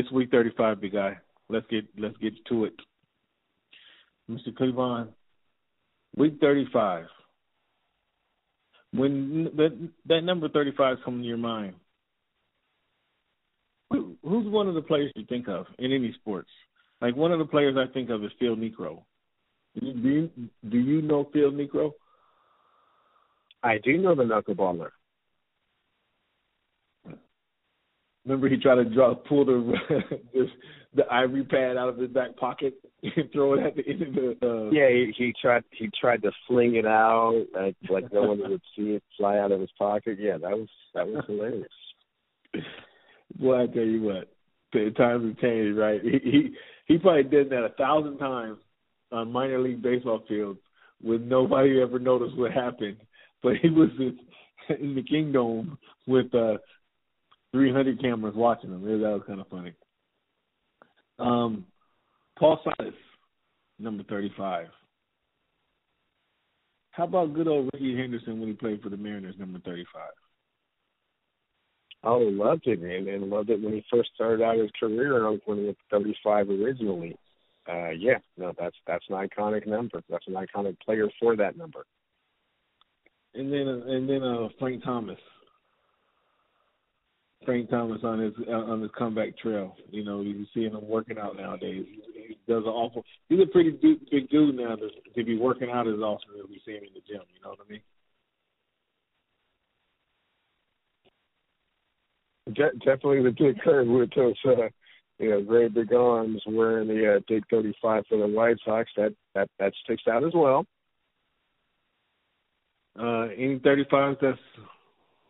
It's week 35, big guy. Let's get let's get to it. Mr. Cleavon, week 35. When that that number 35 comes to your mind, who, who's one of the players you think of in any sports? Like one of the players I think of is Phil Niekro. Do you, do you know Phil Niekro? I do know the knuckleballer. Remember, he tried to draw, pull the this, the ivory pad out of his back pocket and throw it at the end of the. Uh... Yeah, he, he tried. He tried to fling it out like like no one would see it fly out of his pocket. Yeah, that was that was hilarious. Boy, I tell you what, the times have changed, right? He he, he probably did that a thousand times on minor league baseball fields with nobody ever noticed what happened. But he was in the Kingdome with uh 300 cameras watching him. That was kind of funny. Um, Paul Silas, number 35. How about good old Rickey Henderson when he played for the Mariners, number 35? Oh, loved it, man, and loved it when he first started out his career when he was 35 originally. Uh, yeah, no, that's that's an iconic number. That's an iconic player for that number. And then and then uh, Frank Thomas, Frank Thomas on his uh, on his comeback trail. You know, you see him working out nowadays. He, does an awful. He's a pretty big, big dude now to, to be working out as often as we see him in the gym. You know what I mean? De- definitely the Big Hurt with those, uh, you know, great big arms wearing the uh, big 35 for the White Sox. That that that sticks out as well. Uh, any 35s that's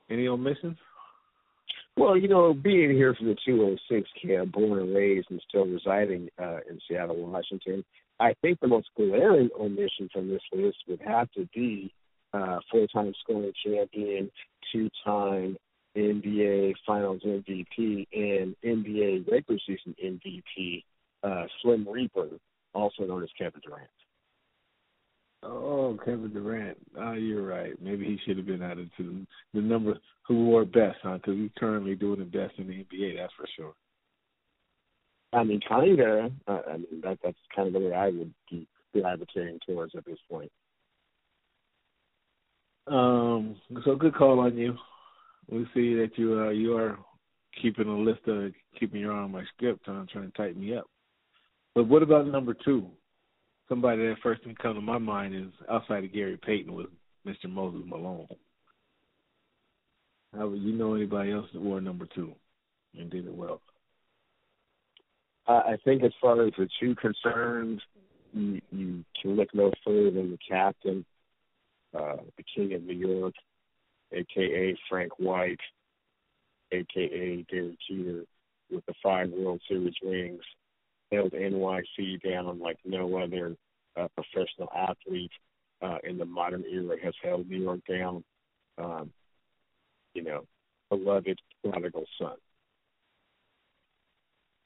any omissions? Well, you know, being here for the 206 camp, born and raised and still residing uh, in Seattle, Washington, I think the most glaring omission from this list would have to be uh, four-time scoring champion, two-time NBA Finals MVP, and NBA regular season MVP, uh, Slim Reaper, also known as Kevin Durant. Oh, Kevin Durant. Oh, you're right. Maybe he should have been added to the, the number who wore best, huh? Because he's currently doing the best in the NBA. That's for sure. I mean, kinda. Uh, I mean, that that's kind of the way I would be Be gravitating towards at this point. Um. So good call on you. We see that you uh you are keeping a list of keeping your eye on my script, trying trying to tighten me up. But what about number two? Somebody that first thing come to my mind is outside of Gary Payton was Mr. Moses Malone. How would you know anybody else that wore number two and did it well? I think as far as the two concerned, you, you can look no further than the captain, uh, the king of New York, aka Frank White, aka Derek Jeter, with the five World Series rings held NYC down like no other uh, professional athlete uh, in the modern era has held New York down. Um, you know, beloved prodigal son.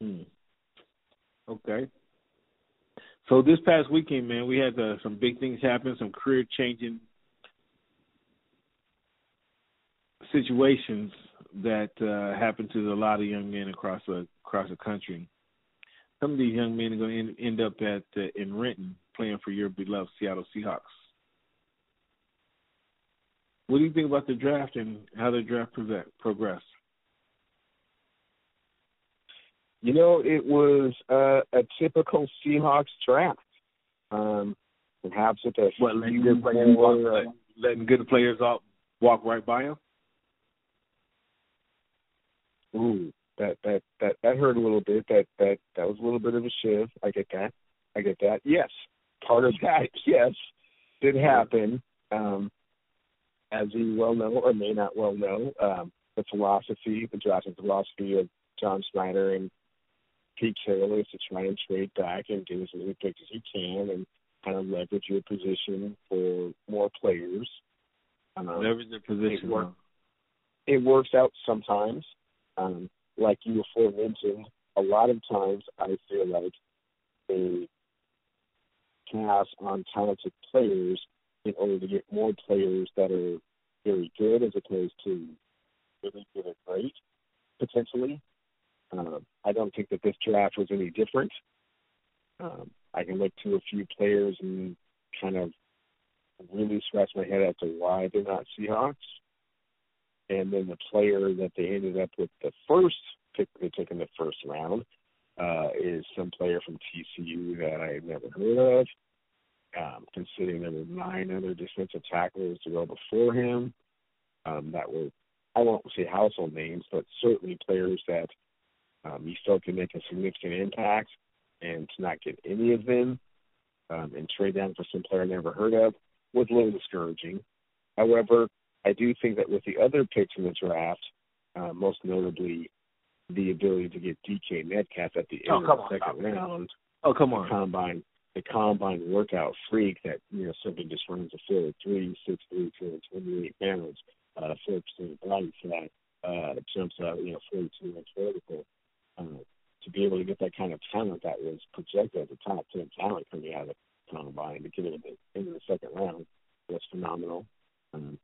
Hmm. Okay. So this past weekend, man, we had uh, some big things happen, some career changing situations that uh, happened to a lot of young men across the across the country some of these young men are going to end up at uh, in Renton playing for your beloved Seattle Seahawks. What do you think about the draft and how the draft progressed? You know, it was uh, a typical Seahawks draft. Um, perhaps with a what letting good players walk, uh, letting good players off, walk right by them. Ooh, that that that that hurt a little bit. That that that was a little bit of a shiv. I get that. I get that. Yes, part of that. Yes, did happen. Um, as you well know, or may not well know, um, the philosophy, the drafting philosophy of John Schneider and Pete Carroll is to try and trade back and get as many picks as you can and kind of leverage your position for more players. Um, leverage position. It, work, it works out sometimes. Um, like you before mentioned, a lot of times I feel like they pass on talented players in order to get more players that are very good as opposed to really good and great, potentially. Uh, I don't think that this draft was any different. Um, I can look to a few players and kind of really scratch my head as to why they're not Seahawks. And then the player that they ended up with the first pick they took in the first round uh, is some player from TCU that I had never heard of. Um, considering there were nine other defensive tacklers to go before him um, that were, I won't say household names, but certainly players that um, you still can make a significant impact. And to not get any of them um, and trade down for some player I never heard of was a little discouraging. However, I do think that with the other picks in the draft, uh, most notably the ability to get DK Metcalf at the end oh, of the second round. Oh, come on. The combine, the combine workout freak that, you know, simply just runs a 4 3, 6 3, 228 pounds, uh, 4% body fat, uh, jumps out, you know, 42 inch vertical. Um, to be able to get that kind of talent that was projected as a top 10 talent coming out of the combine to get it in the second round was phenomenal. Um,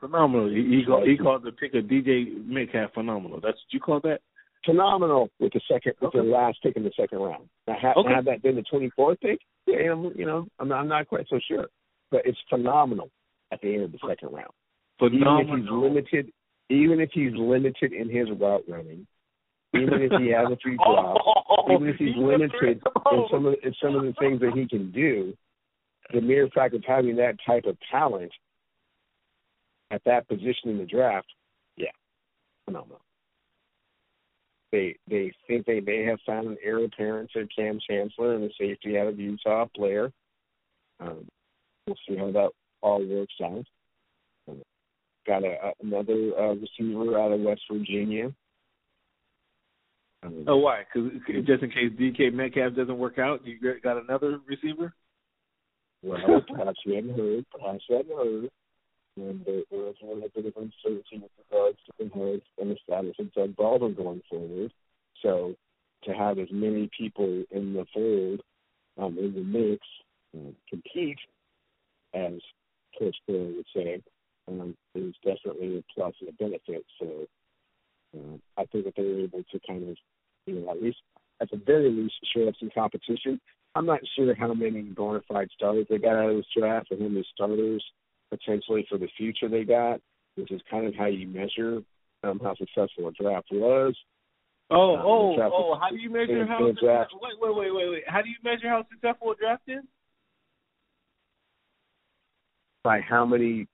phenomenal. He, he, called, he called the pick of DJ Metcalf phenomenal. That's what you call that? Phenomenal with the second, with okay. the last pick in the second round. Now, had, okay. had that been the 24th pick, yeah, I'm, you know, I'm not, I'm not quite so sure, but it's phenomenal at the end of the second round. Phenomenal. Even if he's limited, even if he's limited in his route running, even if he has a few drops, oh, even if he's limited in some of in some of the things that he can do, the mere fact of having that type of talent at that position in the draft, yeah, phenomenal. They they think they may have found an heir apparent to Kam Chancellor and the safety out of Utah player. Um, we'll see how that all works out. Um, got a, a, another uh, receiver out of West Virginia. Um, oh, why? Because just in case DK Metcalf doesn't work out, you got another receiver. Well, perhaps you hadn't heard. Perhaps you hadn't heard and there, there is a little bit of uncertainty with regards to and the status of Doug Baldwin going forward. So to have as many people in the fold, um, in the mix, uh, compete, as Coach Bill would say, um, is definitely a plus and a benefit. So uh, I think that they were able to kind of, you know, at least at the very least, show up some competition. I'm not sure how many bona fide starters they got out of this draft and how many starters potentially for the future they got, which is kind of how you measure um, how successful a draft was. Oh, um, oh, oh! How do you measure how? Draft. Wait, wait, wait, wait, wait! How do you measure how successful a draft is? By how many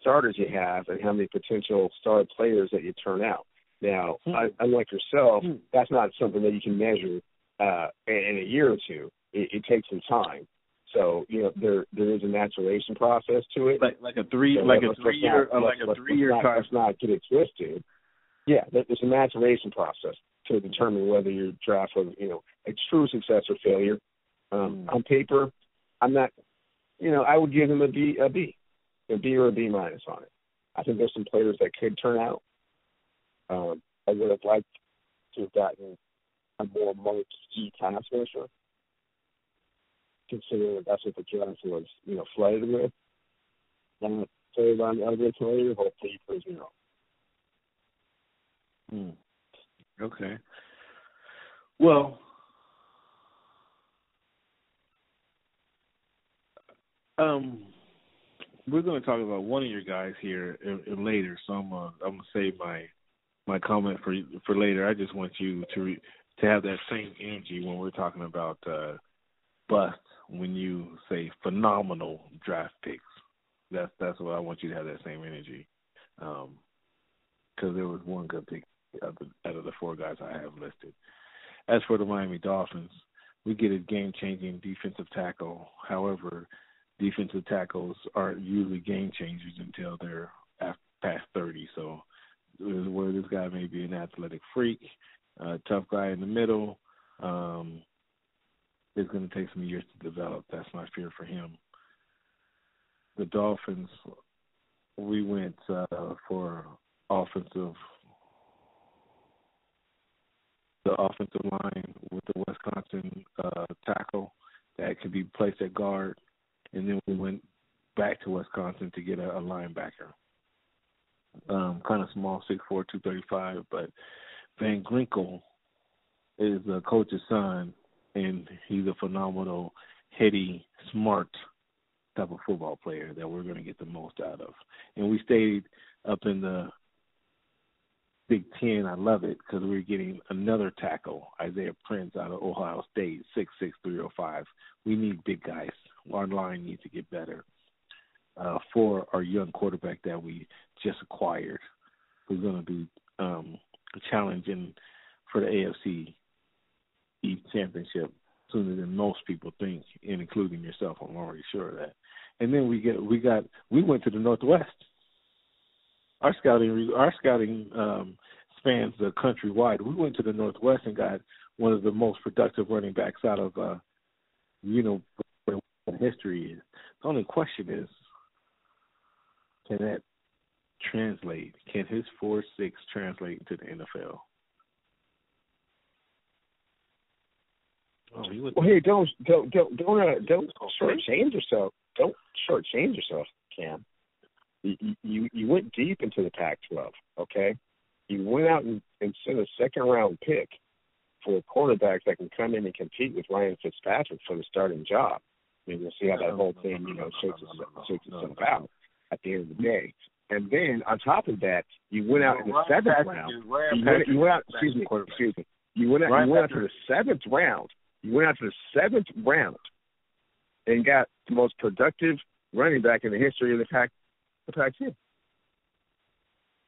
starters you have and how many potential star players that you turn out. Now, hmm. I, unlike yourself, hmm. that's not something that you can measure uh, in a year or two. It, it takes some time. So you know there there is a maturation process to it. Like like a three so like a three year not, like a three year time. Let's not get it twisted. Yeah, there's a maturation process to determine whether your draft was you know a true success or failure. Um, mm. On paper, I'm not. You know, I would give him a B a B, a B or a B minus on it. I think there's some players that could turn out. Um, I would have liked to have gotten a more marquee pass rusher considering that that's what the draft was, you know, flooded with. And third on the other player, hopefully he proves me. Hmm. Okay. Well, um, we're going to talk about one of your guys here later, so I'm uh, I'm gonna save my my comment for for later. I just want you to re, to have that same energy when we're talking about uh, bust when you say phenomenal draft picks. That's that's what I want you to have that same energy, because um, there was one good pick out of, the, out of the four guys I have listed. As for the Miami Dolphins, we get a game-changing defensive tackle. However, defensive tackles aren't usually game changers until they're past 30. So, where this guy may be an athletic freak, tough guy in the middle, um, it's going to take some years to develop. That's my fear for him. The Dolphins, we went uh, for offensive, the offensive line with the Wisconsin uh, tackle that could be placed at guard, and then we went back to Wisconsin to get a, a linebacker. Um, kind of small, six four, two thirty five, but Van Ginkel is the coach's son, and he's a phenomenal, heady, smart type of football player that we're going to get the most out of. And we stayed up in the Big Ten. I love it because we're getting another tackle, Isaiah Prince out of Ohio State, six six three oh five. We need big guys. Our line needs to get better. Uh, for our young quarterback that we just acquired, who's going to be um, challenging for the AFC Championship sooner than most people think, and including yourself. I'm already sure of that. And then we get we got we went to the Northwest our scouting our scouting um, spans the country wide. We went to the Northwest and got one of the most productive running backs out of uh, you know history is. The only question is, can that translate? Can his four six translate to the NFL? Oh, well, hey, don't don't don't don't uh, don't shortchange yourself. Don't shortchange yourself, Cam you you went deep into the Pac-12. Okay, you went out and, and sent a second round pick for a quarterback that can come in and compete with Ryan Fitzpatrick for the starting job. I mean, we'll see how that whole thing you know shakes itself, shakes itself out at the end of the day. And then on top of that, you went out in the seventh round. You went, you went out. Excuse me. Excuse me. You went out. You went out to the seventh round. You went out to the seventh round and got the most productive running back in the history of the Pac the Pac-10.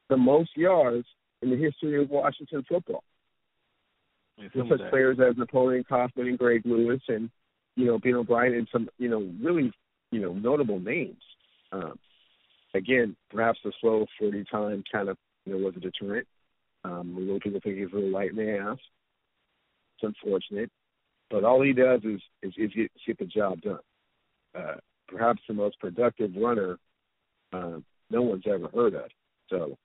The most yards in the history of Washington football. With such that. players as Napoleon Kaufman and Greg Lewis and, you know, Bill O'Brien and some, you know, really, you know, notable names. Um, again, perhaps the slow 40 time kind of, you know, was a deterrent. Um, a little people think he's a little light in the ass. It's unfortunate. But all he does is, is, is get, get the job done. Uh, perhaps the most productive runner uh, no one's ever heard of. So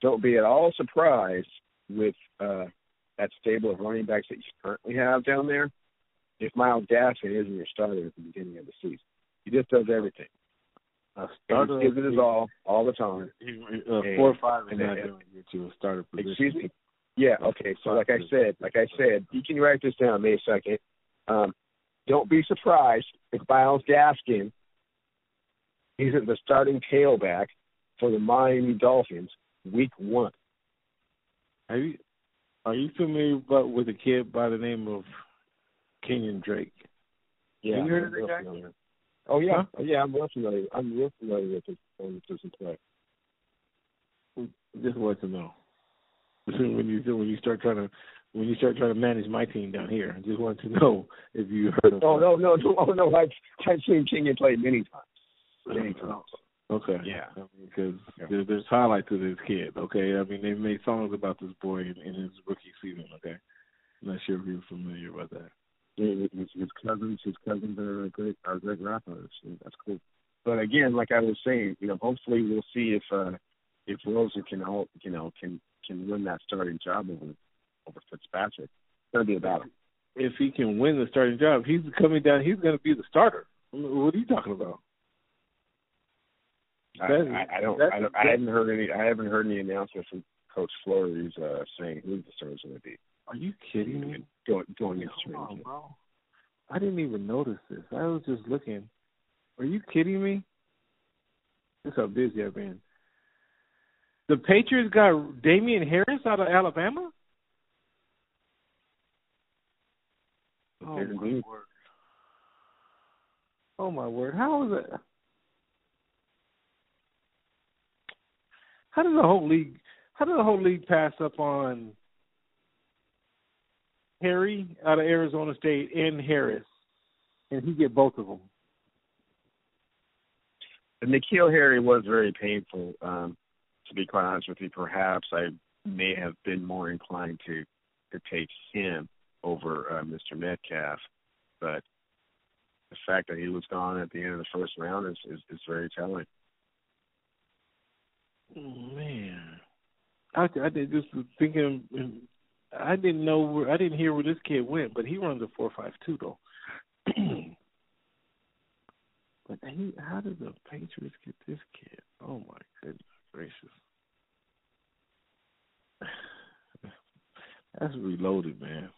don't be at all surprised with uh, that stable of running backs that you currently have down there. If Myles Gaskin isn't your starter at the beginning of the season, he just does everything. A starter gives it his all all the time. Uh, four or five is not going to a starter position. Excuse me. Yeah. Okay. So like I said, like I said, you can write this down May second. Um, don't be surprised if Myles Gaskin He's the starting tailback for the Miami Dolphins week one. Are you are you familiar but with a kid by the name of Kenyon Drake? Yeah. Have you heard of that guy? Oh yeah, huh? yeah, I'm real familiar. I'm real familiar with his with his play. Just want to know when you when you start trying to when you start trying to manage my team down here. I just want to know if you heard of. Oh no no no oh no! I've I've seen Kenyon play many times. Okay. Yeah. Because I mean, yeah. there's highlights of this kid. Okay. I mean, they made songs about this boy in, in his rookie season. Okay. I'm not sure if you're familiar with that. Yeah, his, his cousins, his cousins are great, are great rappers. That's cool. But again, like I was saying, you know, hopefully we'll see if uh if Rosen can help, you know, can can win that starting job over over Fitzpatrick. Gonna be a battle. If he can win the starting job, he's coming down. He's going to be the starter. What are you talking about? I, I, I don't. I, don't I haven't heard any. I haven't heard any announcement from Coach Flores uh, saying who the starter's going to be. Are you kidding me? Going going into training bro. I didn't even notice this. I was just looking. Are you kidding me? This how busy I've been. The Patriots got Damien Harris out of Alabama. Oh my word! Oh my word! How is it? How did the whole league? How did the whole league pass up on Harry out of Arizona State and Harris, and he get both of them? And N'Keal Harry was very painful. Um, to be quite honest with you, perhaps I may have been more inclined to to take him over uh, Mr. Metcalf, but the fact that he was gone at the end of the first round is is, is very telling. Oh, man, I I did just thinking. I didn't know where I didn't hear where this kid went, but he runs a four five two though. but he, how did the Patriots get this kid? Oh my goodness gracious! That's reloaded, man.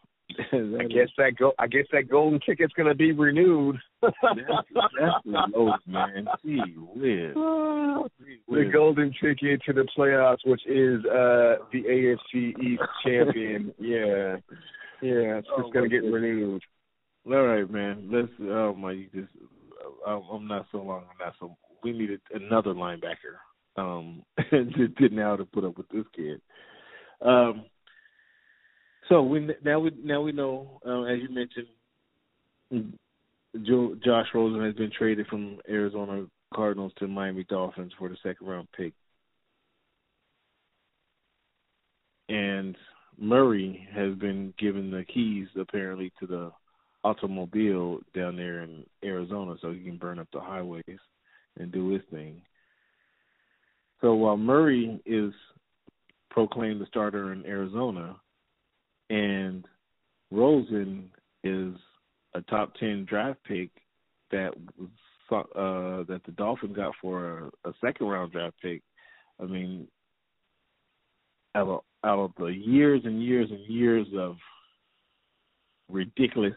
I guess that go. I guess that golden ticket's going to be renewed. that's, that's reloaded, man. Gee whiz. The golden ticket to the playoffs, which is uh the AFC East champion. yeah, yeah, it's oh, just going to get renewed. All right, man. Let's. Oh my, you just. I'm not so long. I'm not so. We need another linebacker. Didn't know how to put up with this kid. Um, so we now we now we know, um, as you mentioned, Joe, Josh Rosen has been traded from Arizona Cardinals to Miami Dolphins for the second round pick, and Murray has been given the keys apparently to the automobile down there in Arizona, so he can burn up the highways and do his thing. So while Murray is proclaimed the starter in Arizona, and Rosen is a top ten draft pick that uh, that the Dolphins got for a, a second round draft pick. I mean, out of, out of the years and years and years of ridiculous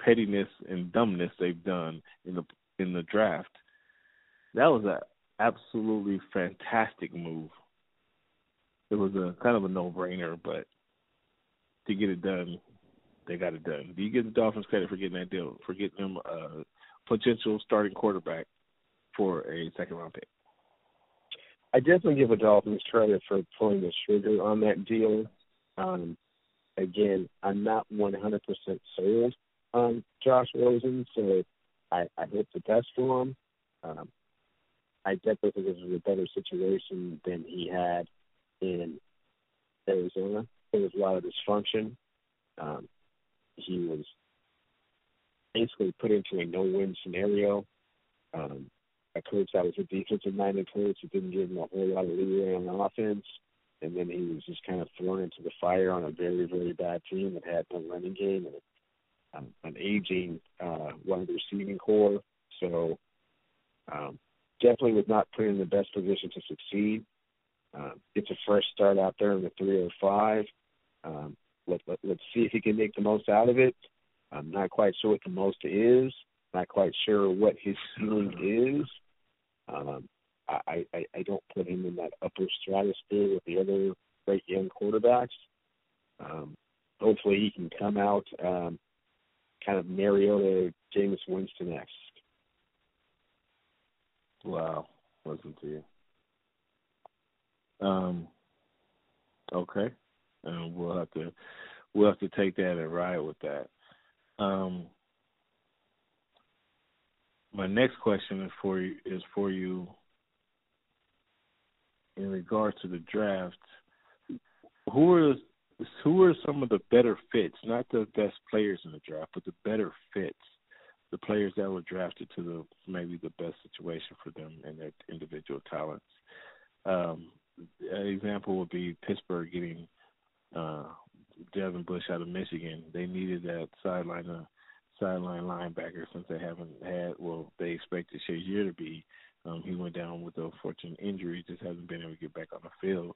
pettiness and dumbness they've done in the in the draft, that was a absolutely fantastic move. It was a kind of a no brainer, but to get it done, they got it done. Do you give the Dolphins credit for getting that deal, for getting them a potential starting quarterback for a second round pick? I definitely give the Dolphins credit for pulling the trigger on that deal. Um, again, I'm not 100% sold on Josh Rosen, so I, I hope the best for him. Um, I definitely think this is a better situation than he had in Arizona. There was a lot of dysfunction. Um, he was basically put into a no-win scenario. Um, a coach that was a defensive-minded coach who didn't give him a whole lot of leeway on offense, and then he was just kind of thrown into the fire on a very, very bad team that had no running game and um, an aging uh, wide receiving core. So um, definitely was not put in the best position to succeed. Um, it's a fresh start out there in the 305. Um, let, let, let's see if he can make the most out of it. I'm not quite sure what the most is. Not quite sure what his ceiling is. Um, I, I, I don't put him in that upper stratosphere with the other great young quarterbacks. Um, hopefully, he can come out um, kind of Mariota, Jameis Winston esque. Wow, listen to you. Um, okay, and we'll have to we'll have to take that and ride with that. Um, my next question is for you is for you in regards to the draft. Who are who are some of the better fits? Not the best players in the draft, but the better fits. The players that were drafted to the maybe the best situation for them and their individual talents. Um, an example would be Pittsburgh getting uh, Devin Bush out of Michigan. They needed that sideline uh, sideline linebacker since they haven't had well they expected Shazier to be. Um, he went down with a unfortunate injury, just hasn't been able to get back on the field.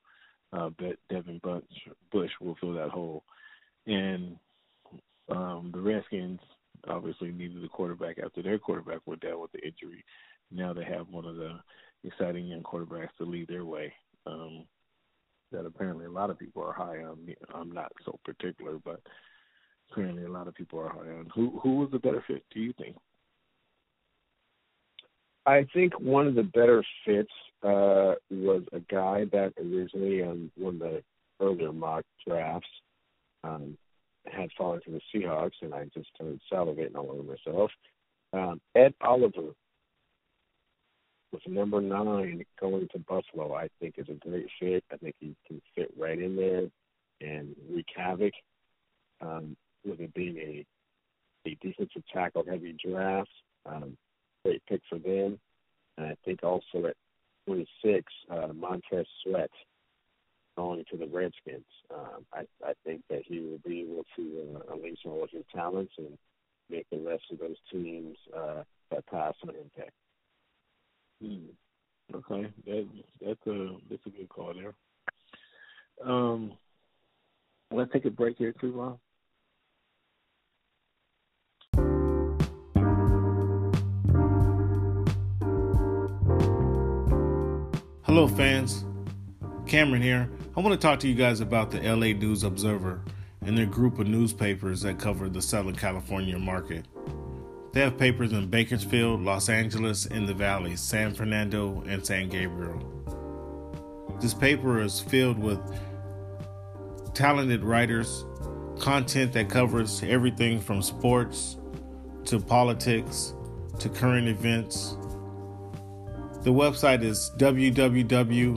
Uh, but Devin Bush, Bush will fill that hole, and um, the Redskins obviously needed a quarterback after their quarterback went down with the injury. Now they have one of the exciting young quarterbacks to lead their way. Um, that apparently a lot of people are high on. I'm not so particular, but apparently a lot of people are high on. Who who was the better fit? Do you think? I think one of the better fits uh, was a guy that originally on one of the earlier mock drafts um, had fallen to the Seahawks, and I just started salivating all over myself. Um, Ed Oliver with number nine going to Buffalo, I think is a great fit. I think he can fit right in there and wreak havoc. Um, with it being a a defensive tackle heavy draft, um, great pick for them. And I think also at 26, uh, Montez Sweat going to the Redskins. Um, I, I think that he will be able to uh, unleash all of his talents and make the rest of those teams uh, pass on him. Hmm. Okay, that that's a that's a good call there. Um, let's take take a break here, Cleveland. Hello, fans. Cameron here. I want to talk to you guys about the LA News Observer and their group of newspapers that cover the Southern California market. They have papers in Bakersfield, Los Angeles, in the Valley, San Fernando, and San Gabriel. This paper is filled with talented writers, content that covers everything from sports to politics to current events. The website is www.ognsc.com.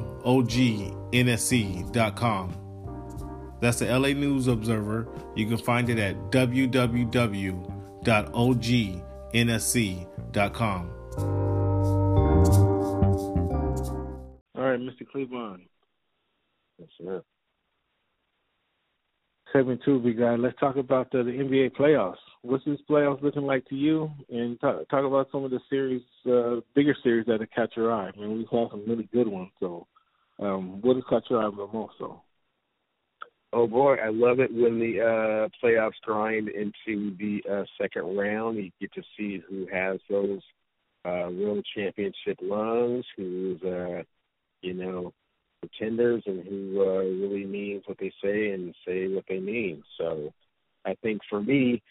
That's the LA News Observer. You can find it at www.ognsc.com. All right, Mr. Cleveland. Yes, sir. Segment two, we got. Let's talk about the, the NBA playoffs. What's this playoffs looking like to you? And talk, talk about some of the series, uh, bigger series that have caught your eye. I mean, we've had some really good ones. So, um, what has caught your eye the most? So. Oh boy, I love it when the uh playoffs grind into the uh second round. You get to see who has those uh world championship lungs, who's uh you know, pretenders and who uh really means what they say and say what they mean. So I think for me,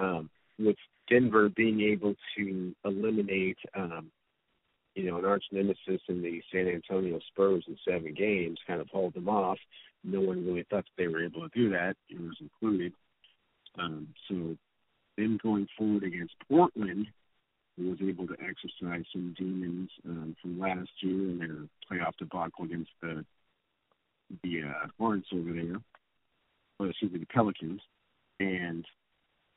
um, with Denver being able to eliminate um you know, an arch nemesis in the San Antonio Spurs in seven games, kind of hold them off. No one really thought that they were able to do that, yours included. Um, so then going forward against Portland, who was able to exercise some demons um, from last year in their playoff debacle against the the uh, Hornets over there, or excuse me, the Pelicans, and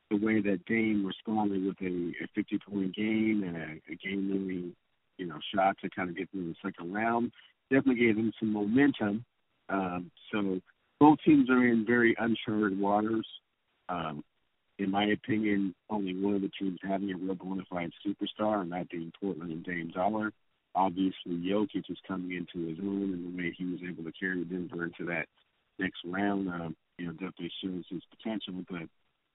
the way that Dame responded with a, a 50 point game and a, a game winning you know, shot to kind of get through the second round. Definitely gave them some momentum. Um, so both teams are in very uncharted waters. Um, in my opinion, only one of the teams having a real bona fide superstar, and that being Portland and Dame Dolla. Obviously, Jokic is coming into his own, and the way he was able to carry Denver into that next round, um, you know, definitely shows his potential. But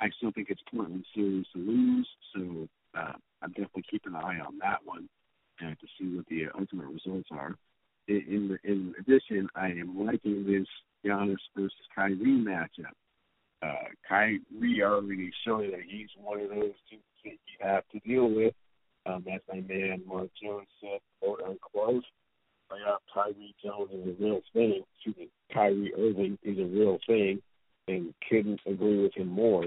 I still think it's Portland's series to lose, so uh, I'm definitely keeping an eye on that one uh, to see what the ultimate results are. In, in, in addition, I am liking this Giannis versus Kyrie matchup. Uh, Kyrie already showing that he's one of those teams that you have to deal with. Um, as my man Mark Jones said, quote unquote, playoff Kyrie Jones is a real thing. Excuse me, Kyrie Irving is a real thing, and couldn't agree with him more.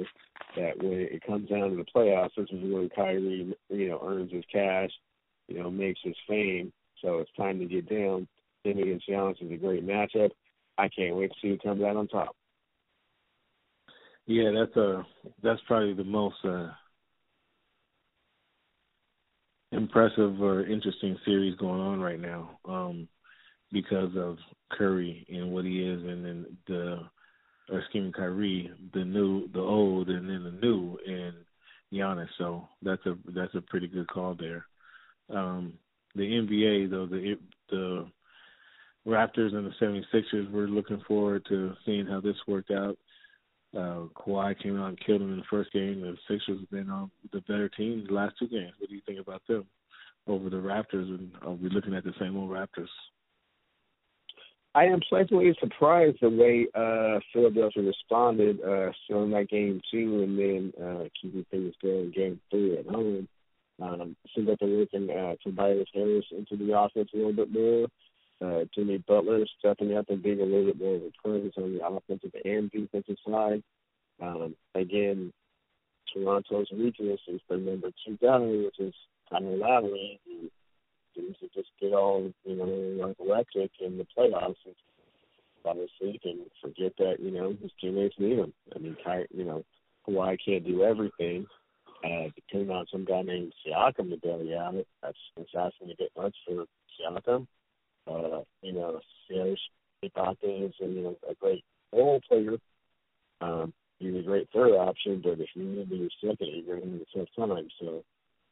That when it comes down to the playoffs, this is when Kyrie, you know, earns his cash you know, makes his fame. So it's time to get down. Him against Giannis is a great matchup. I can't wait to see who comes out on top. Yeah, that's a uh, that's probably the most uh, impressive or interesting series going on right now um, because of Curry and what he is, and then the or excuse me, Kyrie, the new, the old, and then the new, and Giannis. So that's a that's a pretty good call there. Um, the NBA though the the Raptors and the 76ers we're looking forward to seeing how this worked out. Uh, Kawhi came out and killed him in the first game. The Sixers have been on the better team the last two games. What do you think about them over the Raptors? And are we looking at the same old Raptors? I am pleasantly surprised the way uh, Philadelphia responded, uh, showing that game two, and then uh, keeping things going game three at home. Um, seems like they're looking uh, Tobias Harris into the offense a little bit more. Uh, Jimmy Butler stepping up and being a little bit more of a presence on the offensive and defensive side. Um, again, Toronto's weakness is the number two guy, which is Kyle Lowry, seems to just get all, you know, electric in the playoffs. And obviously, can forget that, you know, his teammates need him. I mean, Ky, you know, Kawhi can't do everything, uh, depending on some guy named Siakam to you out, that's, that's asking a bit much for Siakam. Uh, you know, Serge Ibaka is you know, a great role player. Um, he's a great third option, but if you need to be your second, you're going to need a tough time. So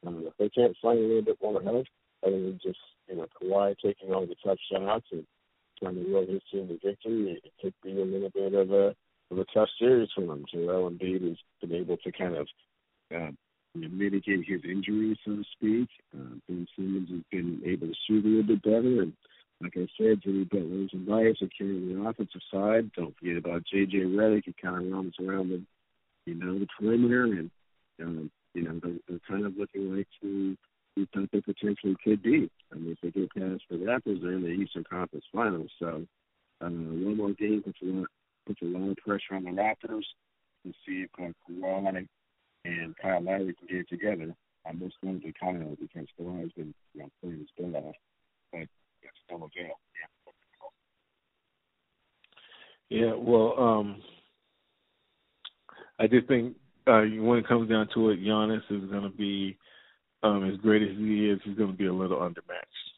um, if they can't find a little bit more help, other than just, you know, Kawhi taking all the tough shots and trying to roll his team to victory, it could be a little bit of a of a tough series for them. Joel Embiid has been able to kind of uh, mitigate his injuries, so to speak. Uh, ben Simmons has been able to shoot a little bit better, and like I said, Jimmy Butler and Tobias are carrying the offensive side. Don't forget about J.J. Redick. He kind of roams around the, you know, the perimeter, and um, you know they're, they're kind of looking like who we thought they potentially could be. I mean, if they get past the Raptors, they're in the Eastern Conference Finals. So uh, one more game puts a lot puts a lot of pressure on the Raptors to see if uh, Kawhi and Kyle Lowry can get it together. I'm most notably Kyle because Kawhi's been you know playing his butt off, but it's still a jail. Yeah. Yeah. Well, um, I just think uh, when it comes down to it, Giannis is going to be um, as great as he is. He's going to be a little undermatched.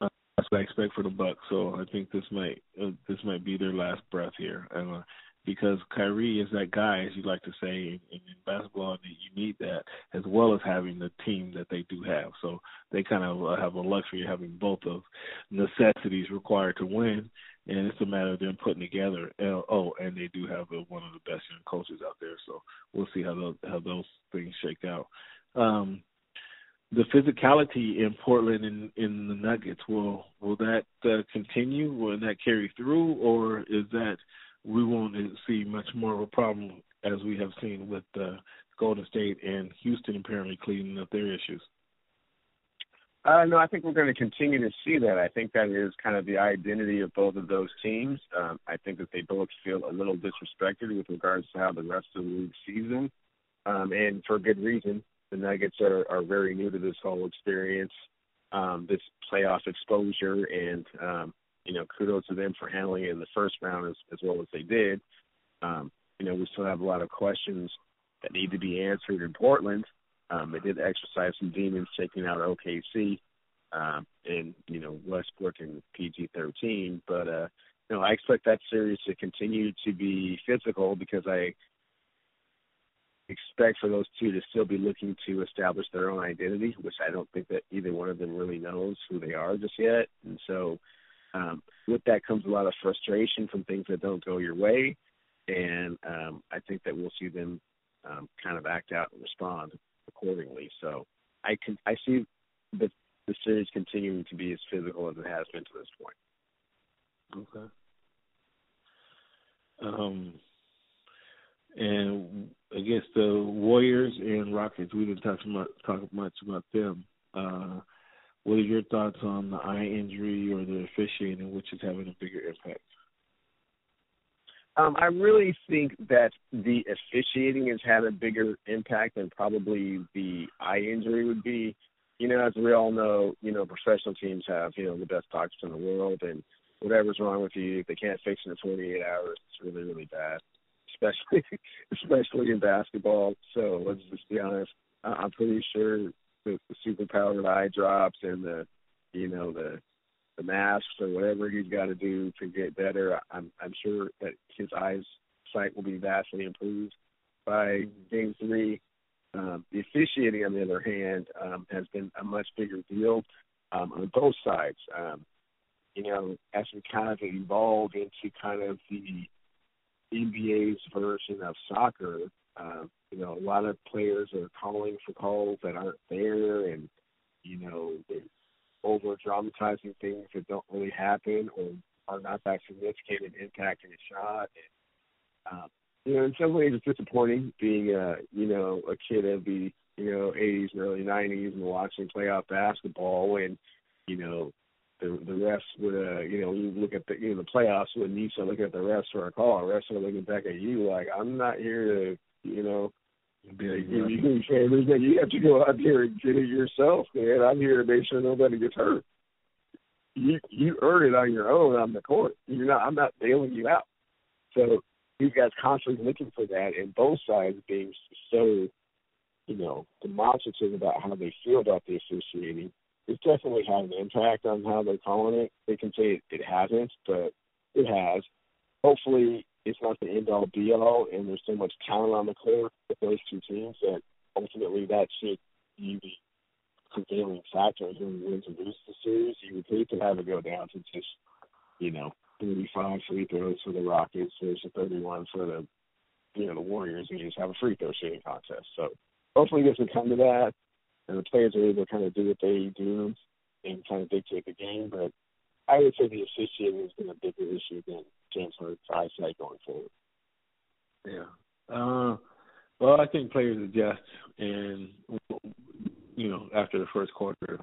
Uh, that's what I expect for the Bucks. So I think this might uh, this might be their last breath here. And uh, because Kyrie is that guy, as you like to say in, in basketball, that you need that as well as having the team that they do have. So they kind of uh, have a luxury of having both of necessities required to win, and it's a matter of them putting together. Uh, oh, and they do have uh, one of the best young coaches out there. So we'll see how those how those things shake out. Um, the physicality in Portland in in the Nuggets will will that uh, continue? Will that carry through, or is that we won't see much more of a problem as we have seen with uh, Golden State and Houston apparently cleaning up their issues? Uh, no, I think we're going to continue to see that. I think that is kind of the identity of both of those teams. Um, I think that they both feel a little disrespected with regards to how the rest of the league sees them, um, and for good reason. The Nuggets are, are very new to this whole experience, um, this playoff exposure, and um, you know, kudos to them for handling it in the first round as, as well as they did. Um, you know, we still have a lot of questions that need to be answered in Portland. Um, they did exercise some demons taking out OKC um, and, you know, Westbrook and PG 13. But, uh, you know, I expect that series to continue to be physical because I expect for those two to still be looking to establish their own identity, which I don't think that either one of them really knows who they are just yet. And so, um, with that comes a lot of frustration from things that don't go your way, and um, I think that we'll see them um, kind of act out and respond accordingly. So I can I see the the series continuing to be as physical as it has been to this point. Okay. Um, and guess the Warriors and Rockets, we didn't talk much talk much about them. Uh, what are your thoughts on the eye injury or the officiating, which is having a bigger impact? Um, I really think that the officiating has had a bigger impact than probably the eye injury would be. You know, as we all know, you know, professional teams have, you know, the best doctors in the world and whatever's wrong with you, if they can't fix it in twenty eight hours, it's really, really bad. Especially especially in basketball. So let's just be honest. I'm pretty sure the, the super powered eye drops and the you know the the masks or whatever he's got to do to get better. I'm I'm sure that his eyes sight will be vastly improved by game three. Um, the officiating, on the other hand, um, has been a much bigger deal um, on both sides. Um, you know, as we kind of evolved into kind of the NBA's version of soccer, uh, you know, a lot of players are calling for calls that aren't there, and you know, they're over dramatizing things that don't really happen or are not that significant in impacting a shot. And, um, you know, in some ways, it's disappointing being, a you know, a kid of the you know 80s and early 90s and watching playoff basketball, and you know, the the refs would uh you know you look at the you know the playoffs when you start looking at the refs for a call, The refs are looking back at you like I'm not here to you know be like, give you, you, you have to go out there and get it yourself, man. I'm here to make sure nobody gets hurt. You you earn it on your own on the court. You're not. I'm not bailing you out. So these guys constantly looking for that, and both sides being so, you know, demonstrative about how they feel about the officiating. It's definitely had an impact on how they're calling it. They can say it, hasn't, but it has. Hopefully, it's not the end all be all, and there's so much talent on the court with those two teams that ultimately that should be the prevailing factor in who wins and loses the series. You would hate to have it go down to just, you know, 35 free throws for the Rockets versus 31 for the you know the Warriors, and just have a free throw shooting contest. So hopefully this will come to that, and the players are able to kind of do what they do and kind of dictate the game. But I would say the officiating has been a bigger issue than James Harden's eyesight going forward. Yeah. Uh, well, I think players adjust, and you know, after the first quarter,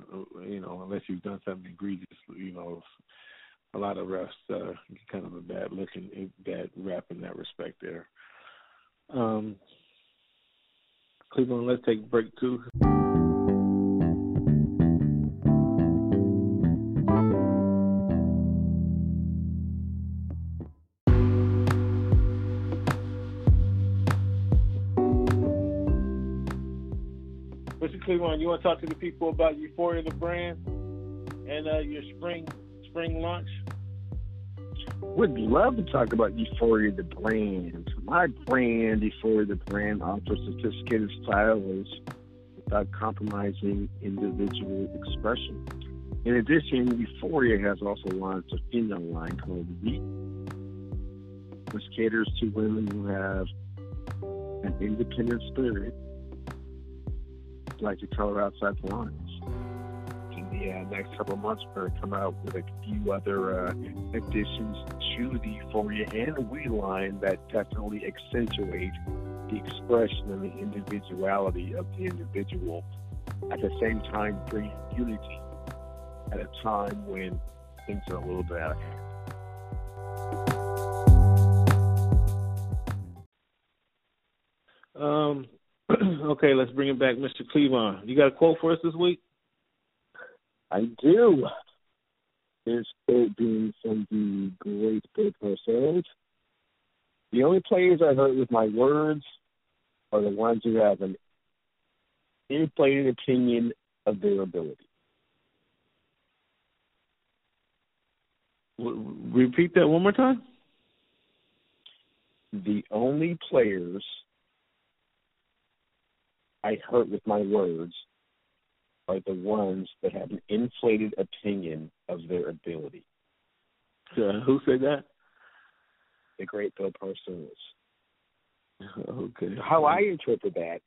you know, unless you've done something egregious, you know, a lot of refs uh, kind of a bad look and bad rap in that respect there. Um, Cleveland, let's take break two. Cleveland, you want to talk to the people about Euphoria, the brand, and uh, your spring spring launch? Would love to talk about Euphoria, the brand. My brand, Euphoria, the brand, offers sophisticated styles without compromising individual expression. In addition, Euphoria has also launched a female line called Weep, which caters to women who have an independent spirit like to color outside the lines. In the uh, next couple of months, we're going to come out with a few other uh, additions to the Euphoria and We line that definitely accentuate the expression and the individuality of the individual. At the same time, bring unity at a time when things are a little bit out of hand. Okay, let's bring it back, Mr. Cleveland. You got a quote for us this week? I do. This quote being from the great Bill Parcells. The only players I hurt with my words are the ones who have an inflated opinion of their ability. Repeat that one more time. The only players I hurt with my words are the ones that have an inflated opinion of their ability. Uh, who said that? The great Bill Parcells. Okay. How I interpret that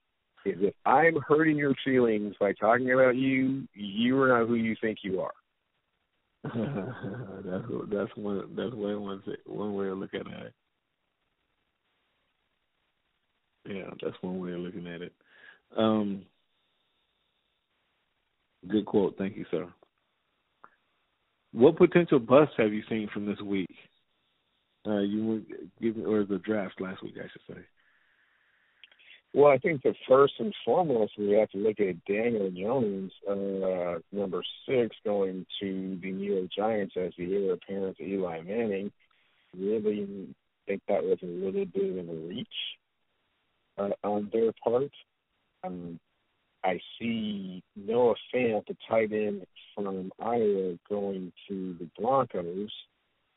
is if I'm hurting your feelings by talking about you, you are not who you think you are. that's that's one that's one one one way of looking at it. Yeah, that's one way of looking at it. Um, good quote. Thank you, sir. What potential busts have you seen from this week? Uh, you give or the draft last week, I should say. Well, I think the first and foremost we have to look at Daniel Jones, uh, number six, going to the New York Giants as the heir apparent to Eli Manning. Really think that was a little bit of a reach uh, on their part. Um, I see Noah Fant, the tight end from Iowa, going to the Broncos.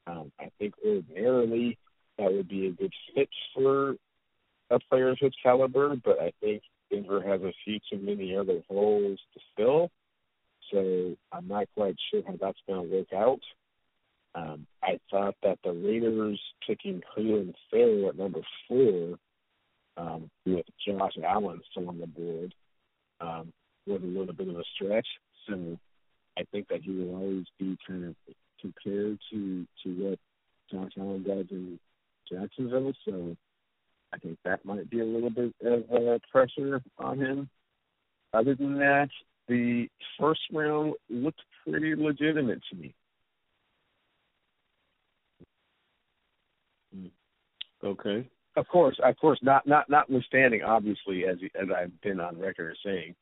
Um, I think ordinarily that would be a good fit for a player of his caliber, but I think Denver has a few too many other holes to fill. So I'm not quite sure how that's going to work out. Um, I thought that the Raiders picking Clelin Ferrell at number four um, with Josh Allen still on the board um, was a little bit of a stretch. So I think that he will always be kind of compared to to what Josh Allen does in Jacksonville. So I think that might be a little bit of uh, pressure on him. Other than that, the first round looked pretty legitimate to me. Okay of course, of course, not not notwithstanding, obviously, as as I've been on record saying,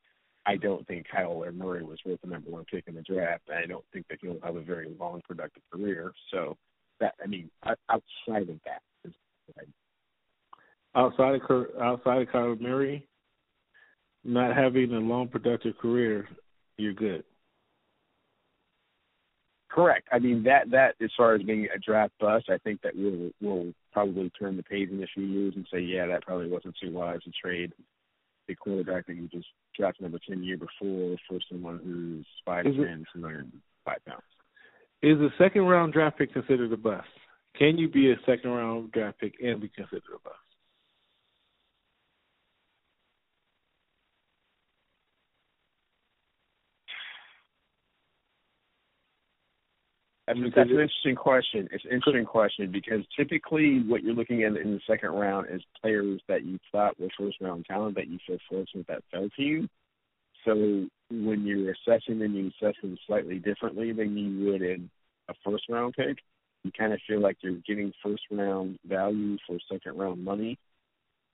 I don't think Kyler Murray was worth the number one pick in the draft. I don't think that he'll have a very long, productive career. So that I mean, outside of that, outside of outside of Kyler Murray, not having a long, productive career, you're good. Correct. I mean that that as far as being a draft bust, I think that we'll we'll probably turn the page in a few years and say, yeah, that probably wasn't too wise to trade the quarterback that you just drafted number ten year before for someone who's five ten, two hundred five pounds. Is a second round draft pick considered a bust? Can you be a second round draft pick and be considered a bust? That's, that's an interesting question. It's an interesting question because typically what you're looking at in the second round is players that you thought were first round talent that you feel fortunate that fell to you. So when you're assessing them, you assess them slightly differently than you would in a first round pick. You kind of feel like you're getting first round value for second round money.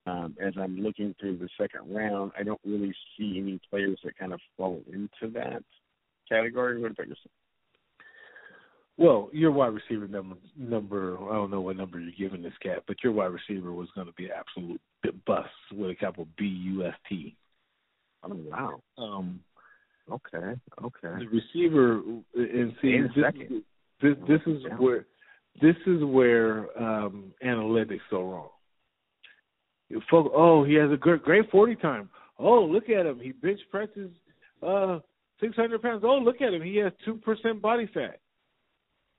Um, as I'm looking through the second round, I don't really see any players that kind of fall into that category. What about yourself? Well, your wide receiver number number I don't know what number you're giving this cat, but your wide receiver was going to be an absolute bust with a capital B U S T. Oh wow. Um. Okay. Okay. The receiver and see this, this this is where this is where um analytics go wrong. Folk, oh, he has a great great forty time. Oh, look at him. He bench presses uh six hundred pounds. Oh, look at him. He has two percent body fat.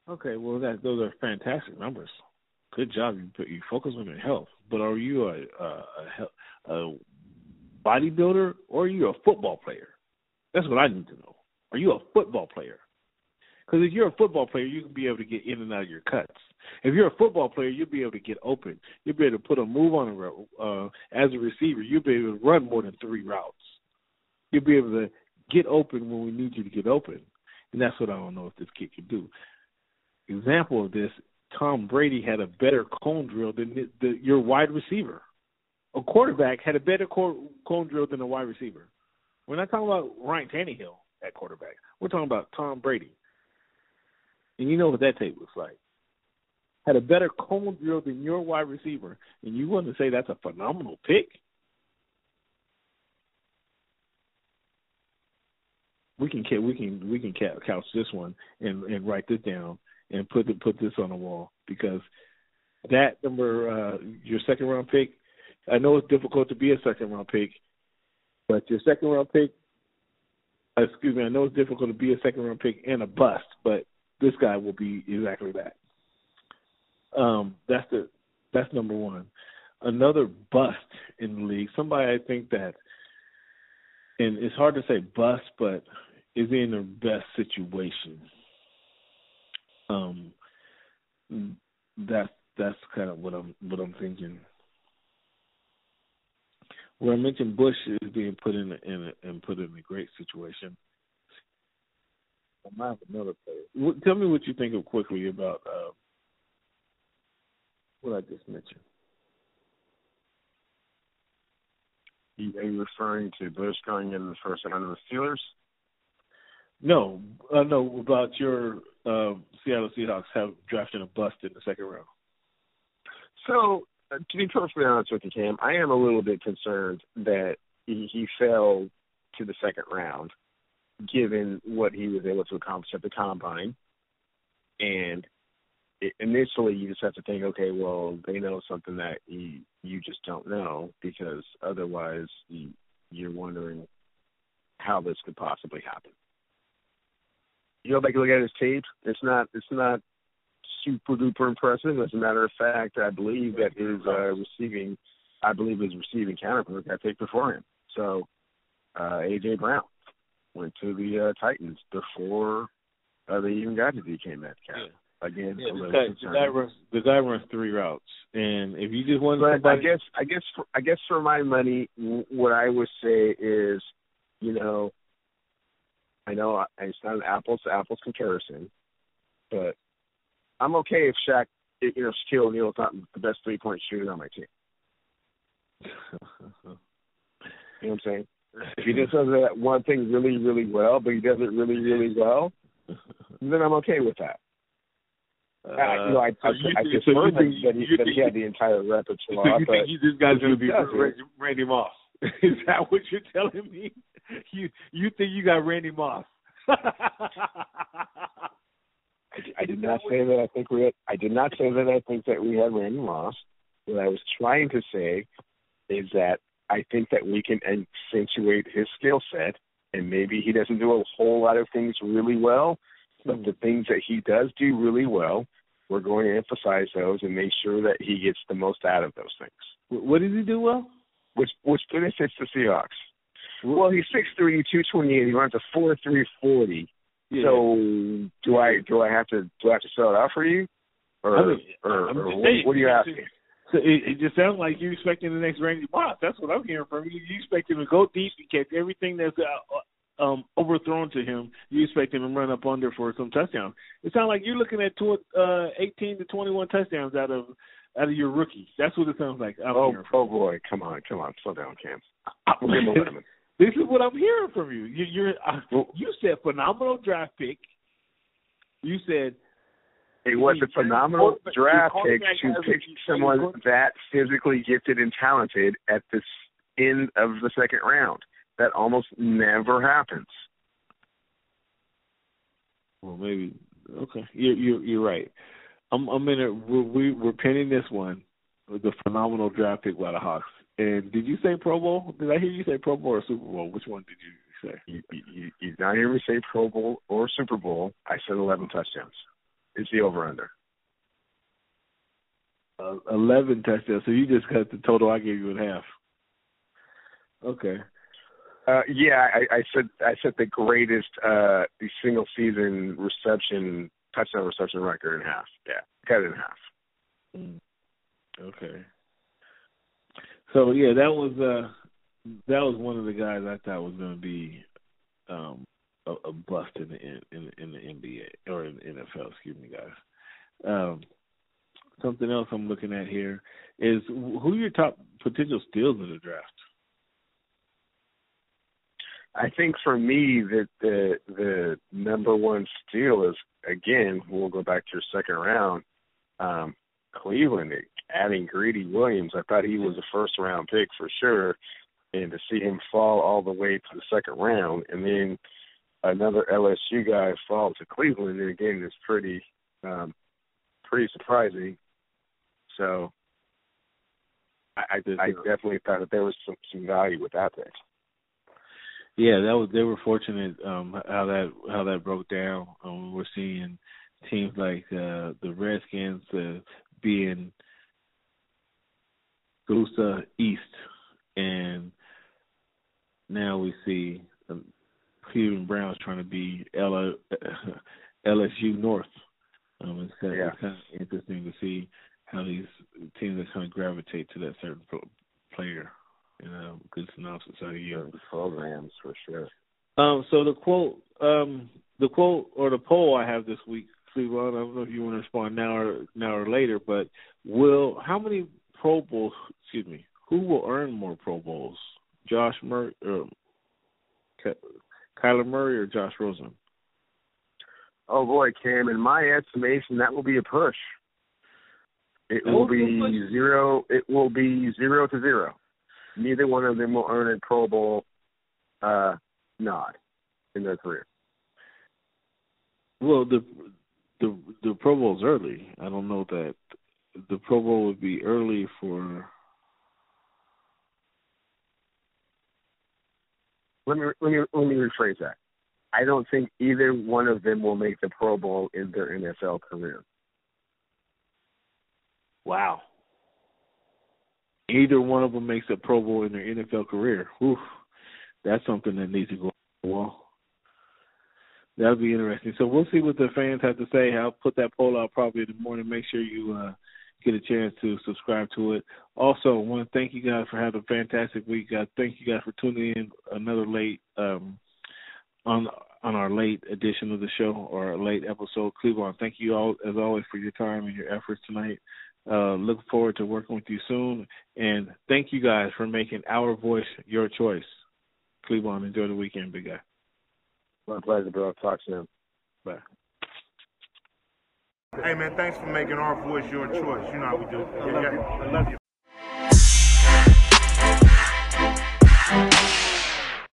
Okay, well that those are fantastic numbers. Good job. You you focus on your health, but are you a a, a, a bodybuilder or are you a football player? That's what I need to know. Are you a football player? Because if you're a football player, you can be able to get in and out of your cuts. If you're a football player, you'll be able to get open. You'll be able to put a move on a. Uh, as a receiver, you'll be able to run more than three routes. You'll be able to get open when we need you to get open. And that's what I don't know if this kid can do example of this, Tom Brady had a better cone drill than the, the, your wide receiver. A quarterback had a better cone drill than a wide receiver. We're not talking about Ryan Tannehill at quarterback. We're talking about Tom Brady. And you know what that tape looks like. Had a better cone drill than your wide receiver, and you want to say that's a phenomenal pick? We can we can we can couch this one and and write this down and put the, put this on the wall because that number, uh, your second round pick. I know it's difficult to be a second round pick, but your second round pick. Excuse me. I know it's difficult to be a second round pick and a bust, but this guy will be exactly that. Um, that's the that's number one. Another bust in the league. Somebody I think that, and it's hard to say bust, but is in the best situation um, that's that's kind of what I'm what I'm thinking. Where I mentioned Bush is being put in in and put in a great situation. I another player. Tell me what you think of quickly about uh, what I just mentioned. Are you referring to Bush going in the first round of the Steelers? No, uh, no. About your uh, Seattle Seahawks have drafted a bust in the second round. So, uh, to be perfectly honest with you, Cam, I am a little bit concerned that he, he fell to the second round, given what he was able to accomplish at the combine. And it, initially, you just have to think, okay, well, they know something that you you just don't know, because otherwise, you, you're wondering how this could possibly happen you go back and look at his tape, it's not it's not super duper impressive. As a matter of fact, I believe that his uh, receiving, I believe his receiving counterpart got picked before him. So uh, AJ Brown went to the uh, Titans before uh, they even got to DK Metcalf. Yeah. Again, yeah, the, guy, the guy runs the guy runs three routes, and if you just want somebody, I guess I guess for, I guess for my money, what I would say is, you know, I know it's not an apples to apples comparison, but I'm okay if Shaq, you know, Shaquille O'Neal is not the best three point shooter on my team. you know what I'm saying? If he just does that one thing really, really well, but he does it really, really well, then I'm okay with that. Uh, I, you know, I, so I, I, I prefer so that, he, that he had the entire repertoire. So you think he, this guy's going to be Randy Moss? Is that what you're telling me? you you think you got Randy Moss? I, I did not say that I think we. Had, I did not say that I think that we had Randy Moss. What I was trying to say is that I think that we can accentuate his skill set, and maybe he doesn't do a whole lot of things really well, But the things that he does do really well, we're going to emphasize those and make sure that he gets the most out of those things. What does he do well? Which which benefits the Seahawks. Well, he's six three, two twenty eight. He runs a four three forty. Yeah. So do I do I have to do I have to sell it out for you, or I mean, or, or what, what, are you asking? So it, it just sounds like you're expecting the next Randy Moss. That's what I'm hearing from you. You expect him to go deep and catch everything that's uh, um, overthrown to him. You expect him to run up under for some touchdowns. It sounds like you're looking at two, uh, 18 to 21 touchdowns out of out of your rookie. That's what it sounds like. I'm oh, oh boy, come on, come on, slow down, Cam. this is what I'm hearing from you. you you're uh, you said phenomenal draft pick. You said it was a phenomenal draft pick to pick someone that physically gifted and talented at the end of the second round. That almost never happens. Well, maybe okay. You're you're, you're right. I'm I'm in it. We're, we, we're pinning this one with the phenomenal draft pick by the Hawks. And did you say Pro Bowl? Did I hear you say Pro Bowl or Super Bowl? Which one did you say? You, you, you did not hear me say Pro Bowl or Super Bowl. I said 11 touchdowns It's the over under. Uh, Eleven touchdowns. So you just cut the total I gave you in half. Okay. Uh, yeah, I, I said I said the greatest uh, the single season reception touchdown reception record in half. Yeah, cut it in half. Mm. Okay. So yeah, that was uh that was one of the guys I thought was going to be um a, a bust in the in, in the NBA or in the NFL. Excuse me, guys. Um, something else I'm looking at here is who are your top potential steals in the draft? I think for me that the the number one steal is again we'll go back to your second round. Um, Cleveland adding Greedy Williams. I thought he was a first round pick for sure, and to see him fall all the way to the second round, and then another LSU guy fall to Cleveland, and again, is pretty um, pretty surprising. So I, I, I definitely thought that there was some, some value with that pick. Yeah, that was they were fortunate um how that how that broke down. Um, we're seeing teams like uh the Redskins uh, being OSU East, and now we see um, Cleveland Browns trying to be LSU North. Um, it's kind, of, yeah. it's kind of interesting to see how these teams are kind of gravitate to that certain player. You know, good synopsis out of you. Programs for sure. Um, so the quote, um, the quote or the poll I have this week, Cleveland. I don't know if you want to respond now or now or later, but will how many Pro Bowls? Excuse me. Who will earn more Pro Bowls? Josh Murray, or Kyler Murray or Josh Rosen? Oh boy, Cam, in my estimation, that will be a push. It will be zero. It will be zero to zero. Neither one of them will earn a Pro Bowl uh, nod in their career. Well, the the the Pro Bowl's early. I don't know that the Pro Bowl would be early for let me let me let me rephrase that. I don't think either one of them will make the Pro Bowl in their NFL career. Wow. Either one of them makes a Pro Bowl in their NFL career. Oof, that's something that needs to go on well. That'll be interesting. So we'll see what the fans have to say. I'll put that poll out probably in the morning. Make sure you uh, get a chance to subscribe to it. Also, I want to thank you guys for having a fantastic week. Uh, thank you guys for tuning in another late um, on on our late edition of the show or late episode. Cleveland, thank you all as always for your time and your efforts tonight. Uh, look forward to working with you soon, and thank you guys for making our voice your choice. Cleveland, enjoy the weekend, big guy. My pleasure, bro. Talk soon. Bye. Hey man, thanks for making our voice your choice. You know how we do. I love you. I love you.